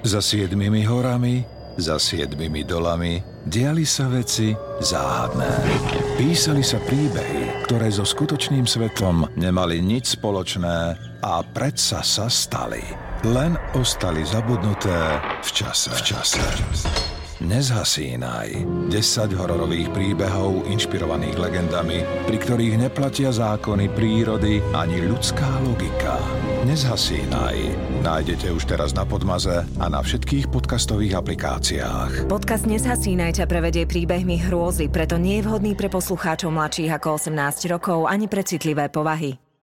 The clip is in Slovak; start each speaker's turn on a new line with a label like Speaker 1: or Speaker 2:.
Speaker 1: Za siedmimi horami, za siedmimi dolami diali sa veci záhadné. Písali sa príbehy, ktoré so skutočným svetom nemali nič spoločné a predsa sa stali. Len ostali zabudnuté v čase. V čase. Nezhasínaj. 10 hororových príbehov inšpirovaných legendami, pri ktorých neplatia zákony prírody ani ľudská logika. Nezhasínaj. Nájdete už teraz na Podmaze a na všetkých podcastových aplikáciách.
Speaker 2: Podcast Nezhasínaj ťa prevedie príbehmi hrôzy, preto nie je vhodný pre poslucháčov mladších ako 18 rokov ani pre citlivé povahy.